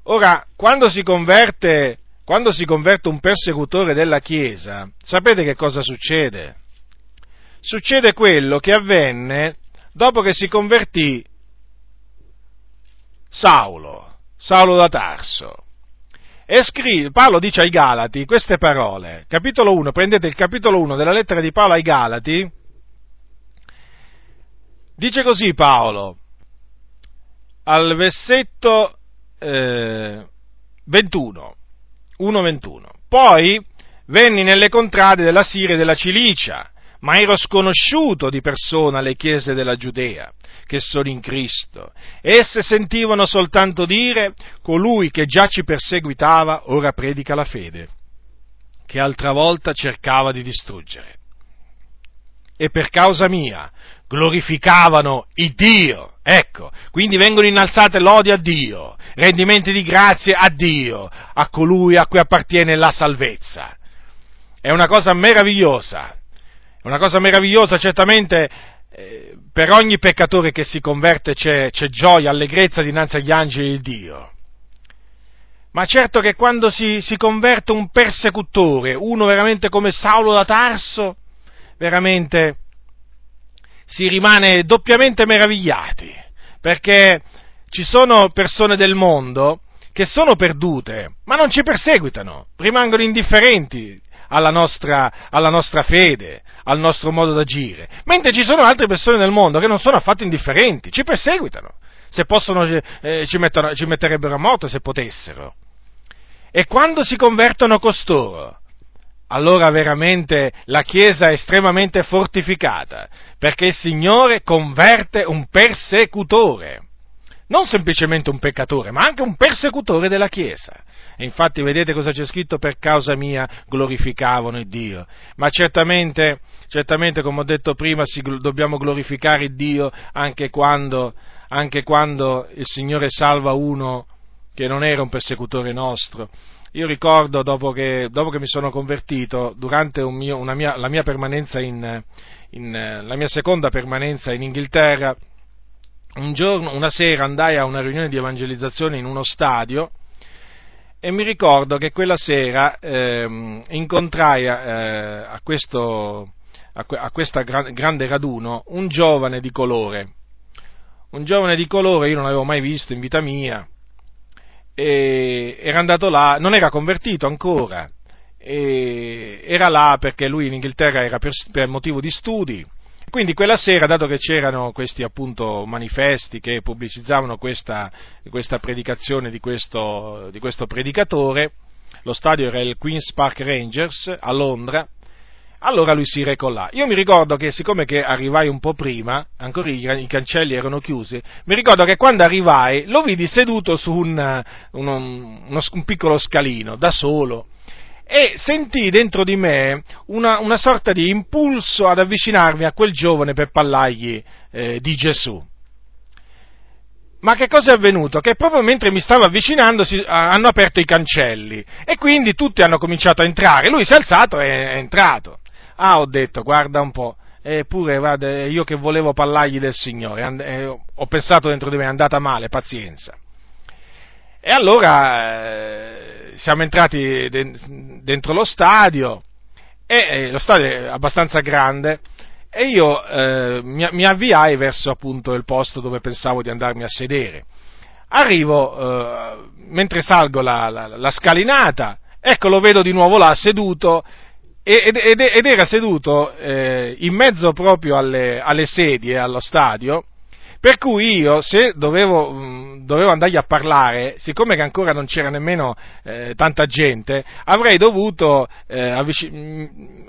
Ora, quando si converte, quando si converte un persecutore della Chiesa, sapete che cosa succede? Succede quello che avvenne dopo che si convertì Saulo, Saulo da Tarso. E scrive, Paolo dice ai Galati queste parole, capitolo 1, prendete il capitolo 1 della lettera di Paolo ai Galati, Dice così Paolo, al versetto eh, 21, 1-21. Poi venni nelle contrade della Siria e della Cilicia, ma ero sconosciuto di persona alle chiese della Giudea, che sono in Cristo. Esse sentivano soltanto dire, colui che già ci perseguitava ora predica la fede, che altra volta cercava di distruggere. E per causa mia glorificavano il Dio. Ecco, quindi vengono innalzate lodi a Dio, rendimenti di grazie a Dio, a colui a cui appartiene la salvezza. È una cosa meravigliosa, è una cosa meravigliosa, certamente per ogni peccatore che si converte c'è, c'è gioia, allegrezza dinanzi agli angeli di Dio. Ma certo che quando si, si converte un persecutore, uno veramente come Saulo da Tarso, veramente si rimane doppiamente meravigliati, perché ci sono persone del mondo che sono perdute, ma non ci perseguitano, rimangono indifferenti alla nostra, alla nostra fede, al nostro modo d'agire, mentre ci sono altre persone nel mondo che non sono affatto indifferenti, ci perseguitano, se possono eh, ci, mettono, ci metterebbero a morte se potessero. E quando si convertono costoro, allora veramente la Chiesa è estremamente fortificata, perché il Signore converte un persecutore, non semplicemente un peccatore, ma anche un persecutore della Chiesa. E infatti vedete cosa c'è scritto? Per causa mia glorificavano il Dio. Ma certamente, certamente come ho detto prima, si, dobbiamo glorificare il Dio anche quando, anche quando il Signore salva uno che non era un persecutore nostro io ricordo dopo che, dopo che mi sono convertito, durante mio, mia, la mia in, in, la mia seconda permanenza in Inghilterra, un giorno, una sera andai a una riunione di evangelizzazione in uno stadio e mi ricordo che quella sera eh, incontrai eh, a, questo, a, a questa gran, grande raduno un giovane di colore. Un giovane di colore io non avevo mai visto in vita mia, e era andato là, non era convertito ancora, era là perché lui in Inghilterra era per, per motivo di studi. Quindi quella sera, dato che c'erano questi appunto manifesti che pubblicizzavano questa, questa predicazione di questo, di questo predicatore, lo stadio era il Queen's Park Rangers a Londra, allora lui si recò là. Io mi ricordo che siccome che arrivai un po' prima, ancora i, cancelli erano chiusi, mi ricordo che quando arrivai lo vidi seduto su un, uno, uno, un piccolo scalino, da solo, e sentii dentro di me una, una, sorta di impulso ad avvicinarmi a quel giovane per parlargli eh, di Gesù. Ma che cosa è avvenuto? Che proprio mentre mi stavo avvicinando si, hanno aperto i cancelli e quindi tutti hanno cominciato a entrare. Lui si è alzato e è entrato. Ah, ho detto, guarda un po', eppure guarda, io che volevo parlargli del Signore, eh, ho pensato dentro di me, è andata male, pazienza. E allora eh, siamo entrati dentro lo stadio, e eh, lo stadio è abbastanza grande, e io eh, mi, mi, avviai verso appunto il posto dove pensavo di andarmi a sedere. arrivo, eh, mentre salgo la, la, la, scalinata, ecco lo vedo di nuovo là seduto ed, ed, ed era seduto eh, in mezzo proprio alle, alle sedie allo stadio per cui io, se dovevo, mm, dovevo, andargli a parlare, siccome che ancora non c'era nemmeno eh, tanta gente, avrei dovuto, eh, avvic- mm,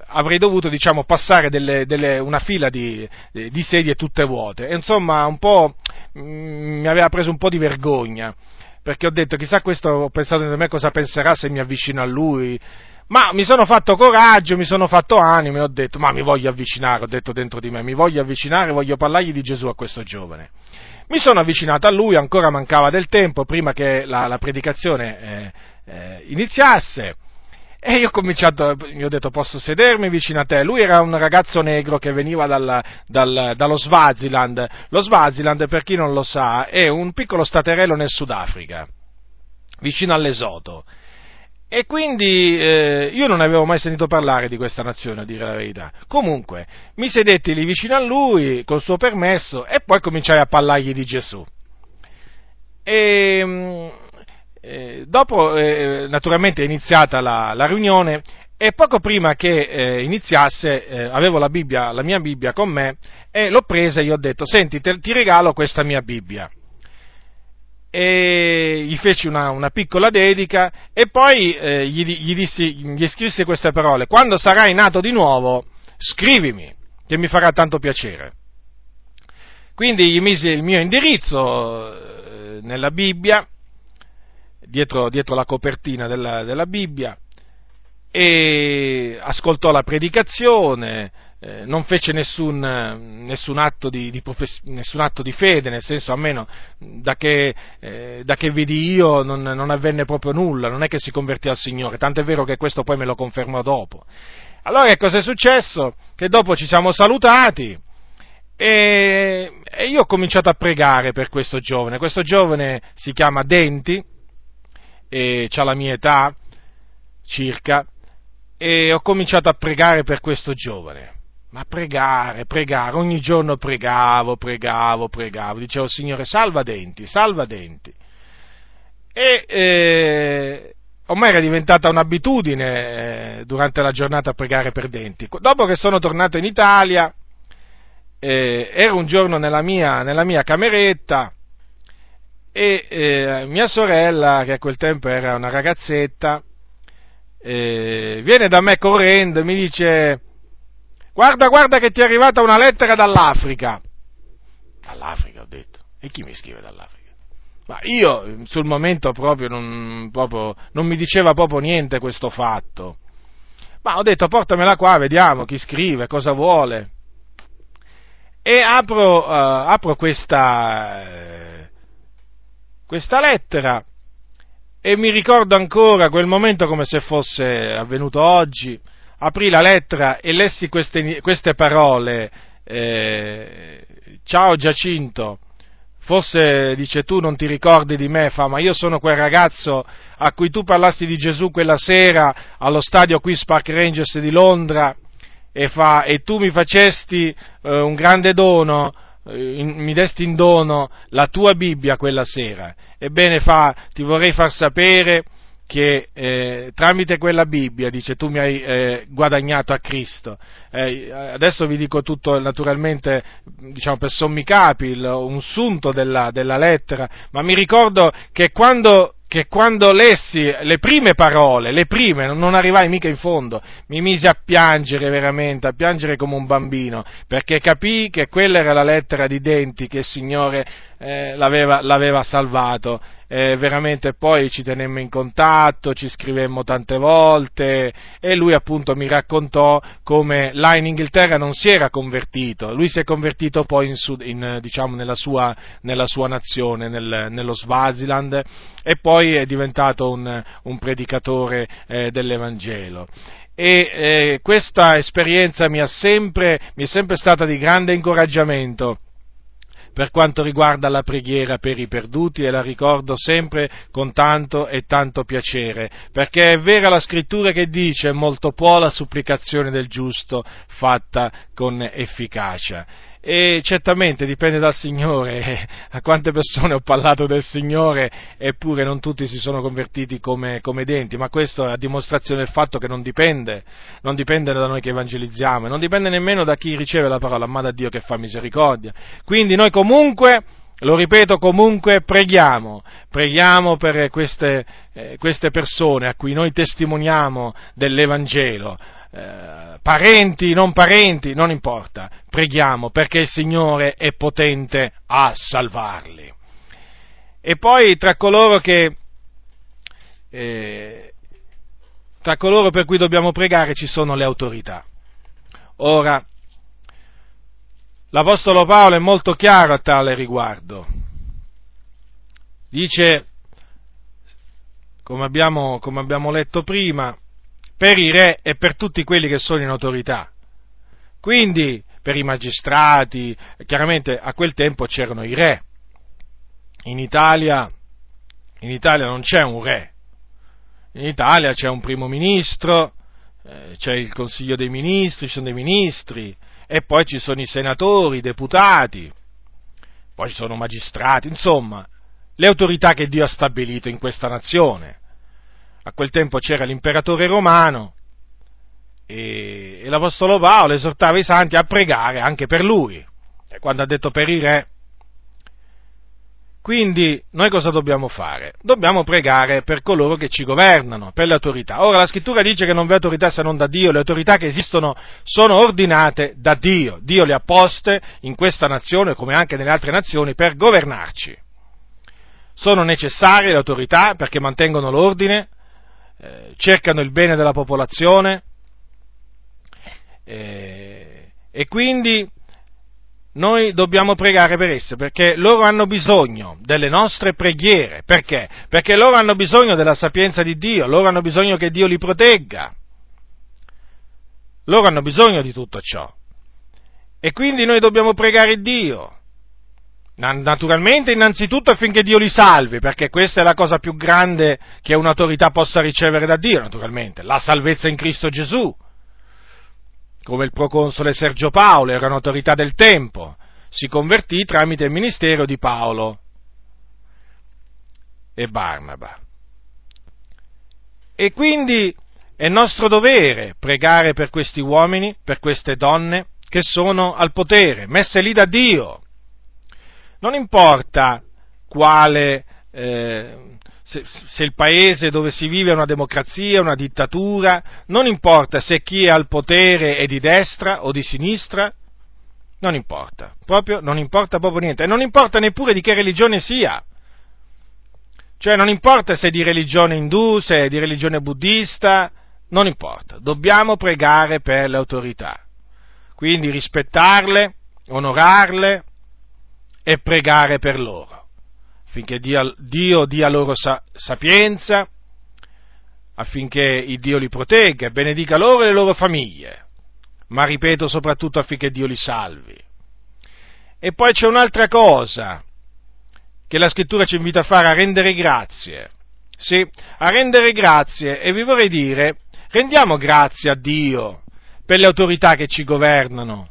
avrei dovuto diciamo, passare delle, delle, una fila di, di, sedie tutte vuote. E, insomma, un po' mh, mi aveva preso un po' di vergogna perché ho detto chissà questo, ho pensato di me cosa penserà se mi avvicino a lui, ma mi sono fatto coraggio, mi sono fatto animo ho detto, ma mi voglio avvicinare, ho detto dentro di me, mi voglio avvicinare, voglio parlargli di Gesù a questo giovane. Mi sono avvicinato a lui, ancora mancava del tempo prima che la, la predicazione eh, eh, iniziasse. E io ho cominciato, gli ho detto posso sedermi vicino a te. Lui era un ragazzo negro che veniva dal, dal, dallo Swaziland. Lo Swaziland, per chi non lo sa, è un piccolo staterello nel Sudafrica, vicino all'Esoto. E quindi eh, io non avevo mai sentito parlare di questa nazione, a dire la verità. Comunque, mi sedetti lì vicino a lui, col suo permesso, e poi cominciai a parlargli di Gesù. E, mm, eh, dopo, eh, naturalmente, è iniziata la, la, riunione, e poco prima che eh, iniziasse, eh, avevo la, Bibbia, la mia Bibbia con me, e l'ho presa e gli ho detto, senti, te, ti regalo questa mia Bibbia e gli feci una, una piccola dedica e poi eh, gli, gli, dissi, gli scrissi queste parole, quando sarai nato di nuovo, scrivimi, che mi farà tanto piacere. Quindi gli misi il mio indirizzo nella Bibbia, dietro, dietro la copertina della, della Bibbia, e ascoltò la predicazione, eh, non fece nessun, nessun, atto di, di profess- nessun, atto di, fede, nel senso almeno da che, eh, da che vidi io non, non, avvenne proprio nulla, non è che si convertì al Signore, tanto è vero che questo poi me lo confermò dopo. Allora che cosa è successo? Che dopo ci siamo salutati e io ho cominciato a pregare per questo giovane, questo giovane si chiama Denti, e ha la mia età circa, e ho cominciato a pregare per questo giovane ma pregare, pregare, ogni giorno pregavo, pregavo, pregavo, dicevo Signore salva denti, salva denti. E eh, ormai era diventata un'abitudine eh, durante la giornata pregare per denti. Dopo che sono tornato in Italia, eh, ero un giorno nella mia, nella mia cameretta e eh, mia sorella, che a quel tempo era una ragazzetta, eh, viene da me correndo e mi dice Guarda, guarda che ti è arrivata una lettera dall'Africa. Dall'Africa ho detto. E chi mi scrive dall'Africa? Ma io sul momento proprio non, proprio non, mi diceva proprio niente questo fatto. Ma ho detto portamela qua, vediamo chi scrive, cosa vuole. E apro, uh, apro questa, uh, questa lettera e mi ricordo ancora quel momento come se fosse avvenuto oggi. Aprì la lettera e lessi queste, queste parole, eh, ciao Giacinto, forse dice tu non ti ricordi di me, fa, ma io sono quel ragazzo a cui tu parlasti di Gesù quella sera allo stadio qui Spark Rangers di Londra e, fa, e tu mi facesti eh, un grande dono, in, mi desti in dono la tua Bibbia quella sera. Ebbene fa, ti vorrei far sapere che eh, tramite quella Bibbia, dice, tu mi hai eh, guadagnato a Cristo. Eh, adesso vi dico tutto naturalmente, diciamo, per sommi capi, un sunto della, della lettera, ma mi ricordo che quando che quando lessi le prime parole, le prime, non arrivai mica in fondo, mi misi a piangere veramente, a piangere come un bambino, perché capii che quella era la lettera di denti che il Signore eh, l'aveva, l'aveva, salvato. Eh, veramente poi ci tenemmo in contatto, ci scrivemmo tante volte e lui appunto mi raccontò come là in Inghilterra non si era convertito, lui si è convertito poi in, in, diciamo, nella, sua, nella, sua, nazione, nel, nello Swaziland e poi è diventato un, un predicatore eh, dell'Evangelo. E eh, questa esperienza mi, sempre, mi, è sempre stata di grande incoraggiamento per quanto riguarda la preghiera per i perduti e la ricordo sempre con tanto e tanto piacere, perché è vera la scrittura che dice molto può la supplicazione del giusto fatta con efficacia. E certamente dipende dal Signore, a quante persone ho parlato del Signore eppure non tutti si sono convertiti come, come denti, ma questo è a dimostrazione del fatto che non dipende, non dipende da noi che evangelizziamo, non dipende nemmeno da chi riceve la parola, ma da Dio che fa misericordia. Quindi noi comunque lo ripeto comunque, preghiamo, preghiamo per queste, eh, queste, persone a cui noi testimoniamo dell'Evangelo, eh, parenti, non parenti, non importa, preghiamo perché il Signore è potente a salvarli. E poi tra coloro che, eh, tra coloro per cui dobbiamo pregare ci sono le autorità. Ora, l'Apostolo Paolo è molto chiaro a tale riguardo. Dice, come abbiamo, come abbiamo letto prima, per i re e per tutti quelli che sono in autorità. Quindi per i magistrati, chiaramente a quel tempo c'erano i re. In Italia, in Italia non c'è un re, in Italia c'è un primo ministro, eh, c'è il consiglio dei ministri, ci sono dei ministri, e poi ci sono i senatori, i deputati, poi ci sono magistrati, insomma, le autorità che Dio ha stabilito in questa nazione a quel tempo c'era l'imperatore romano e, e l'Apostolo Paolo esortava i santi a pregare anche per lui, e quando ha detto per i re. Quindi noi cosa dobbiamo fare? Dobbiamo pregare per coloro che ci governano, per le autorità. Ora la scrittura dice che non vi è autorità se non da Dio, le autorità che esistono sono ordinate da Dio. Dio le ha poste in questa nazione come anche nelle altre nazioni per governarci. Sono necessarie le autorità perché mantengono l'ordine, eh, cercano il bene della popolazione eh, e quindi noi dobbiamo pregare per esse perché loro hanno bisogno delle nostre preghiere. Perché? Perché loro hanno bisogno della sapienza di Dio, loro hanno bisogno che Dio li protegga. Loro hanno bisogno di tutto ciò. E quindi noi dobbiamo pregare Dio. Naturalmente, innanzitutto affinché Dio li salvi, perché questa è la cosa più grande che un'autorità possa ricevere da Dio, naturalmente, la salvezza in Cristo Gesù. Come il proconsole Sergio Paolo era un'autorità del tempo, si convertì tramite il ministero di Paolo e Barnaba. E quindi è nostro dovere pregare per questi uomini, per queste donne che sono al potere, messe lì da Dio non importa quale, eh, se, se, il paese dove si vive è una democrazia, una dittatura, non importa se chi è al potere è di destra o di sinistra, non importa, proprio, non importa proprio niente, e non importa neppure di che religione sia. Cioè non importa se è di religione indù, se è di religione buddista, non importa, dobbiamo pregare per le autorità. Quindi rispettarle, onorarle, e pregare per loro, affinché Dio, Dio dia loro sa, sapienza, affinché il Dio li protegga e benedica loro e le loro famiglie, ma ripeto soprattutto affinché Dio li salvi. E poi c'è un'altra cosa che la scrittura ci invita a fare, a rendere grazie. Sì, a rendere grazie e vi vorrei dire, rendiamo grazie a Dio per le autorità che ci governano,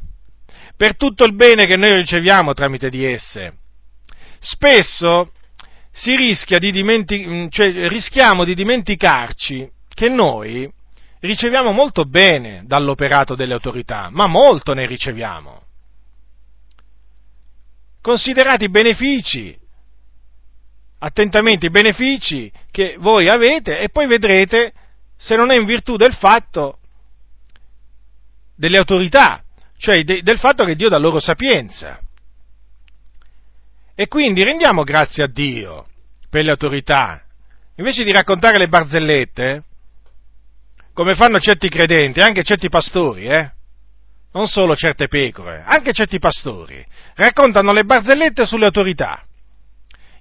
per tutto il bene che noi riceviamo tramite di esse. Spesso si rischia di dimentic- cioè, rischiamo di dimenticarci che noi riceviamo molto bene dall'operato delle autorità, ma molto ne riceviamo. Considerate i benefici, attentamente i benefici che voi avete e poi vedrete se non è in virtù del fatto delle autorità cioè de, del fatto che Dio dà loro sapienza. E quindi rendiamo grazie a Dio per le autorità, invece di raccontare le barzellette, come fanno certi credenti, anche certi pastori, eh? non solo certe pecore, anche certi pastori, raccontano le barzellette sulle autorità.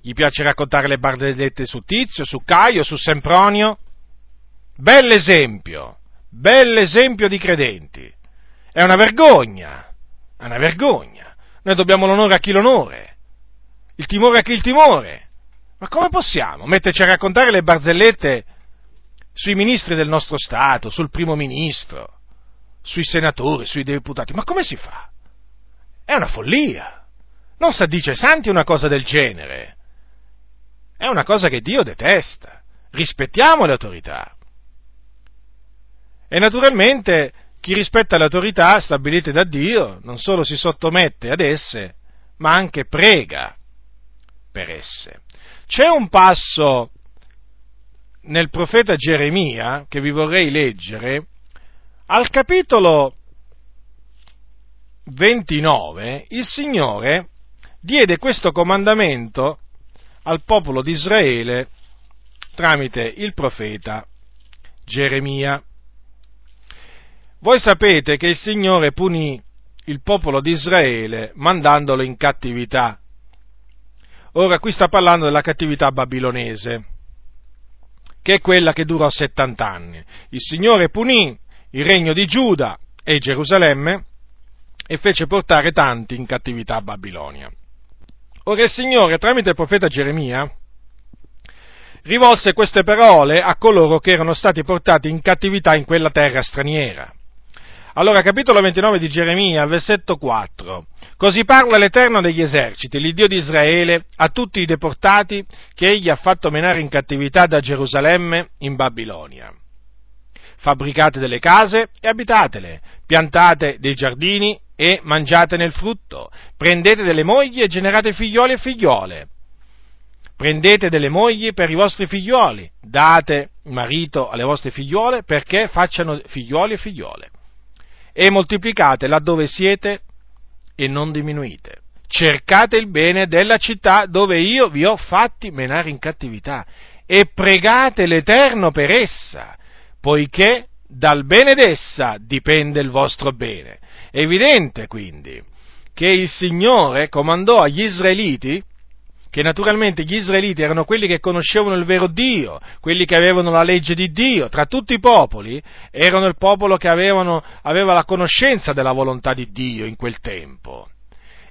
Gli piace raccontare le barzellette su Tizio, su Caio, su Sempronio. Bell'esempio, bell'esempio di credenti. È una vergogna, è una vergogna. Noi dobbiamo l'onore a chi l'onore, il timore a chi il timore. Ma come possiamo metterci a raccontare le barzellette sui ministri del nostro Stato, sul primo ministro, sui senatori, sui deputati? Ma come si fa? È una follia. Non si addice ai santi una cosa del genere. È una cosa che Dio detesta. Rispettiamo le autorità. E naturalmente chi rispetta le autorità stabilite da Dio non solo si sottomette ad esse, ma anche prega per esse. C'è un passo nel profeta Geremia che vi vorrei leggere, al capitolo 29 il Signore diede questo comandamento al popolo di Israele tramite il profeta Geremia. Voi sapete che il Signore punì il popolo di Israele mandandolo in cattività. Ora qui sta parlando della cattività babilonese, che è quella che durò 70 anni. Il Signore punì il regno di Giuda e Gerusalemme e fece portare tanti in cattività a Babilonia. Ora il Signore, tramite il profeta Geremia, rivolse queste parole a coloro che erano stati portati in cattività in quella terra straniera. Allora, capitolo 29 di Geremia, versetto 4. Così parla l'Eterno degli eserciti, l'Iddio di Israele, a tutti i deportati che egli ha fatto menare in cattività da Gerusalemme in Babilonia. Fabbricate delle case e abitatele, piantate dei giardini e mangiatene il frutto, prendete delle mogli e generate figlioli e figliole. Prendete delle mogli per i vostri figlioli, date marito alle vostre figliole perché facciano figlioli e figliole. E moltiplicate laddove siete e non diminuite. Cercate il bene della città dove io vi ho fatti menare in cattività e pregate l'Eterno per essa, poiché dal bene d'essa dipende il vostro bene. È evidente quindi che il Signore comandò agli israeliti, che naturalmente gli israeliti erano quelli che conoscevano il vero Dio, quelli che avevano la legge di Dio, tra tutti i popoli erano il popolo che avevano, aveva la conoscenza della volontà di Dio in quel tempo.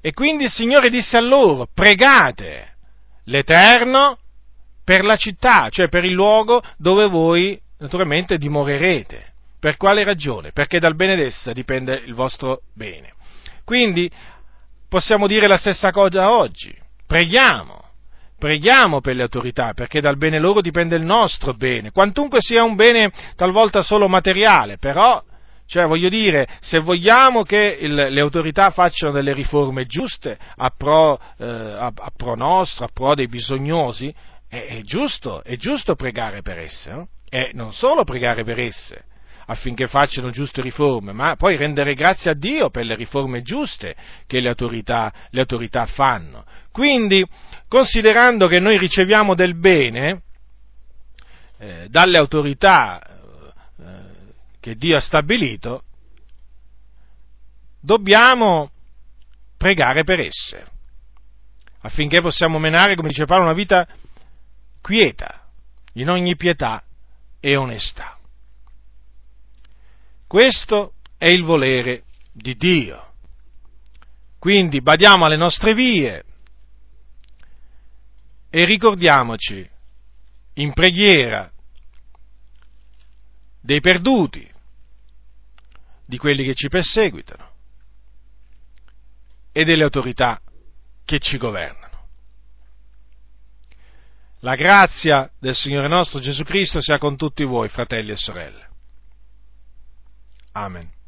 E quindi il Signore disse a loro, pregate l'Eterno per la città, cioè per il luogo dove voi naturalmente dimorerete. Per quale ragione? Perché dal bene d'essa dipende il vostro bene. Quindi possiamo dire la stessa cosa oggi. Preghiamo, preghiamo per le autorità, perché dal bene loro dipende il nostro bene, quantunque sia un bene talvolta solo materiale, però, cioè voglio dire, se vogliamo che il, le autorità facciano delle riforme giuste a pro, eh, a, a pro nostro, a pro dei bisognosi, è, è, giusto, è giusto pregare per esse, no? e non solo pregare per esse, affinché facciano giuste riforme, ma poi rendere grazie a Dio per le riforme giuste che le autorità, le autorità fanno. Quindi, considerando che noi riceviamo del bene eh, dalle autorità eh, che Dio ha stabilito, dobbiamo pregare per esse, affinché possiamo menare, come dice Paolo, una vita quieta, in ogni pietà e onestà. Questo è il volere di Dio. Quindi badiamo alle nostre vie e ricordiamoci in preghiera dei perduti, di quelli che ci perseguitano e delle autorità che ci governano. La grazia del Signore nostro Gesù Cristo sia con tutti voi, fratelli e sorelle. Amen.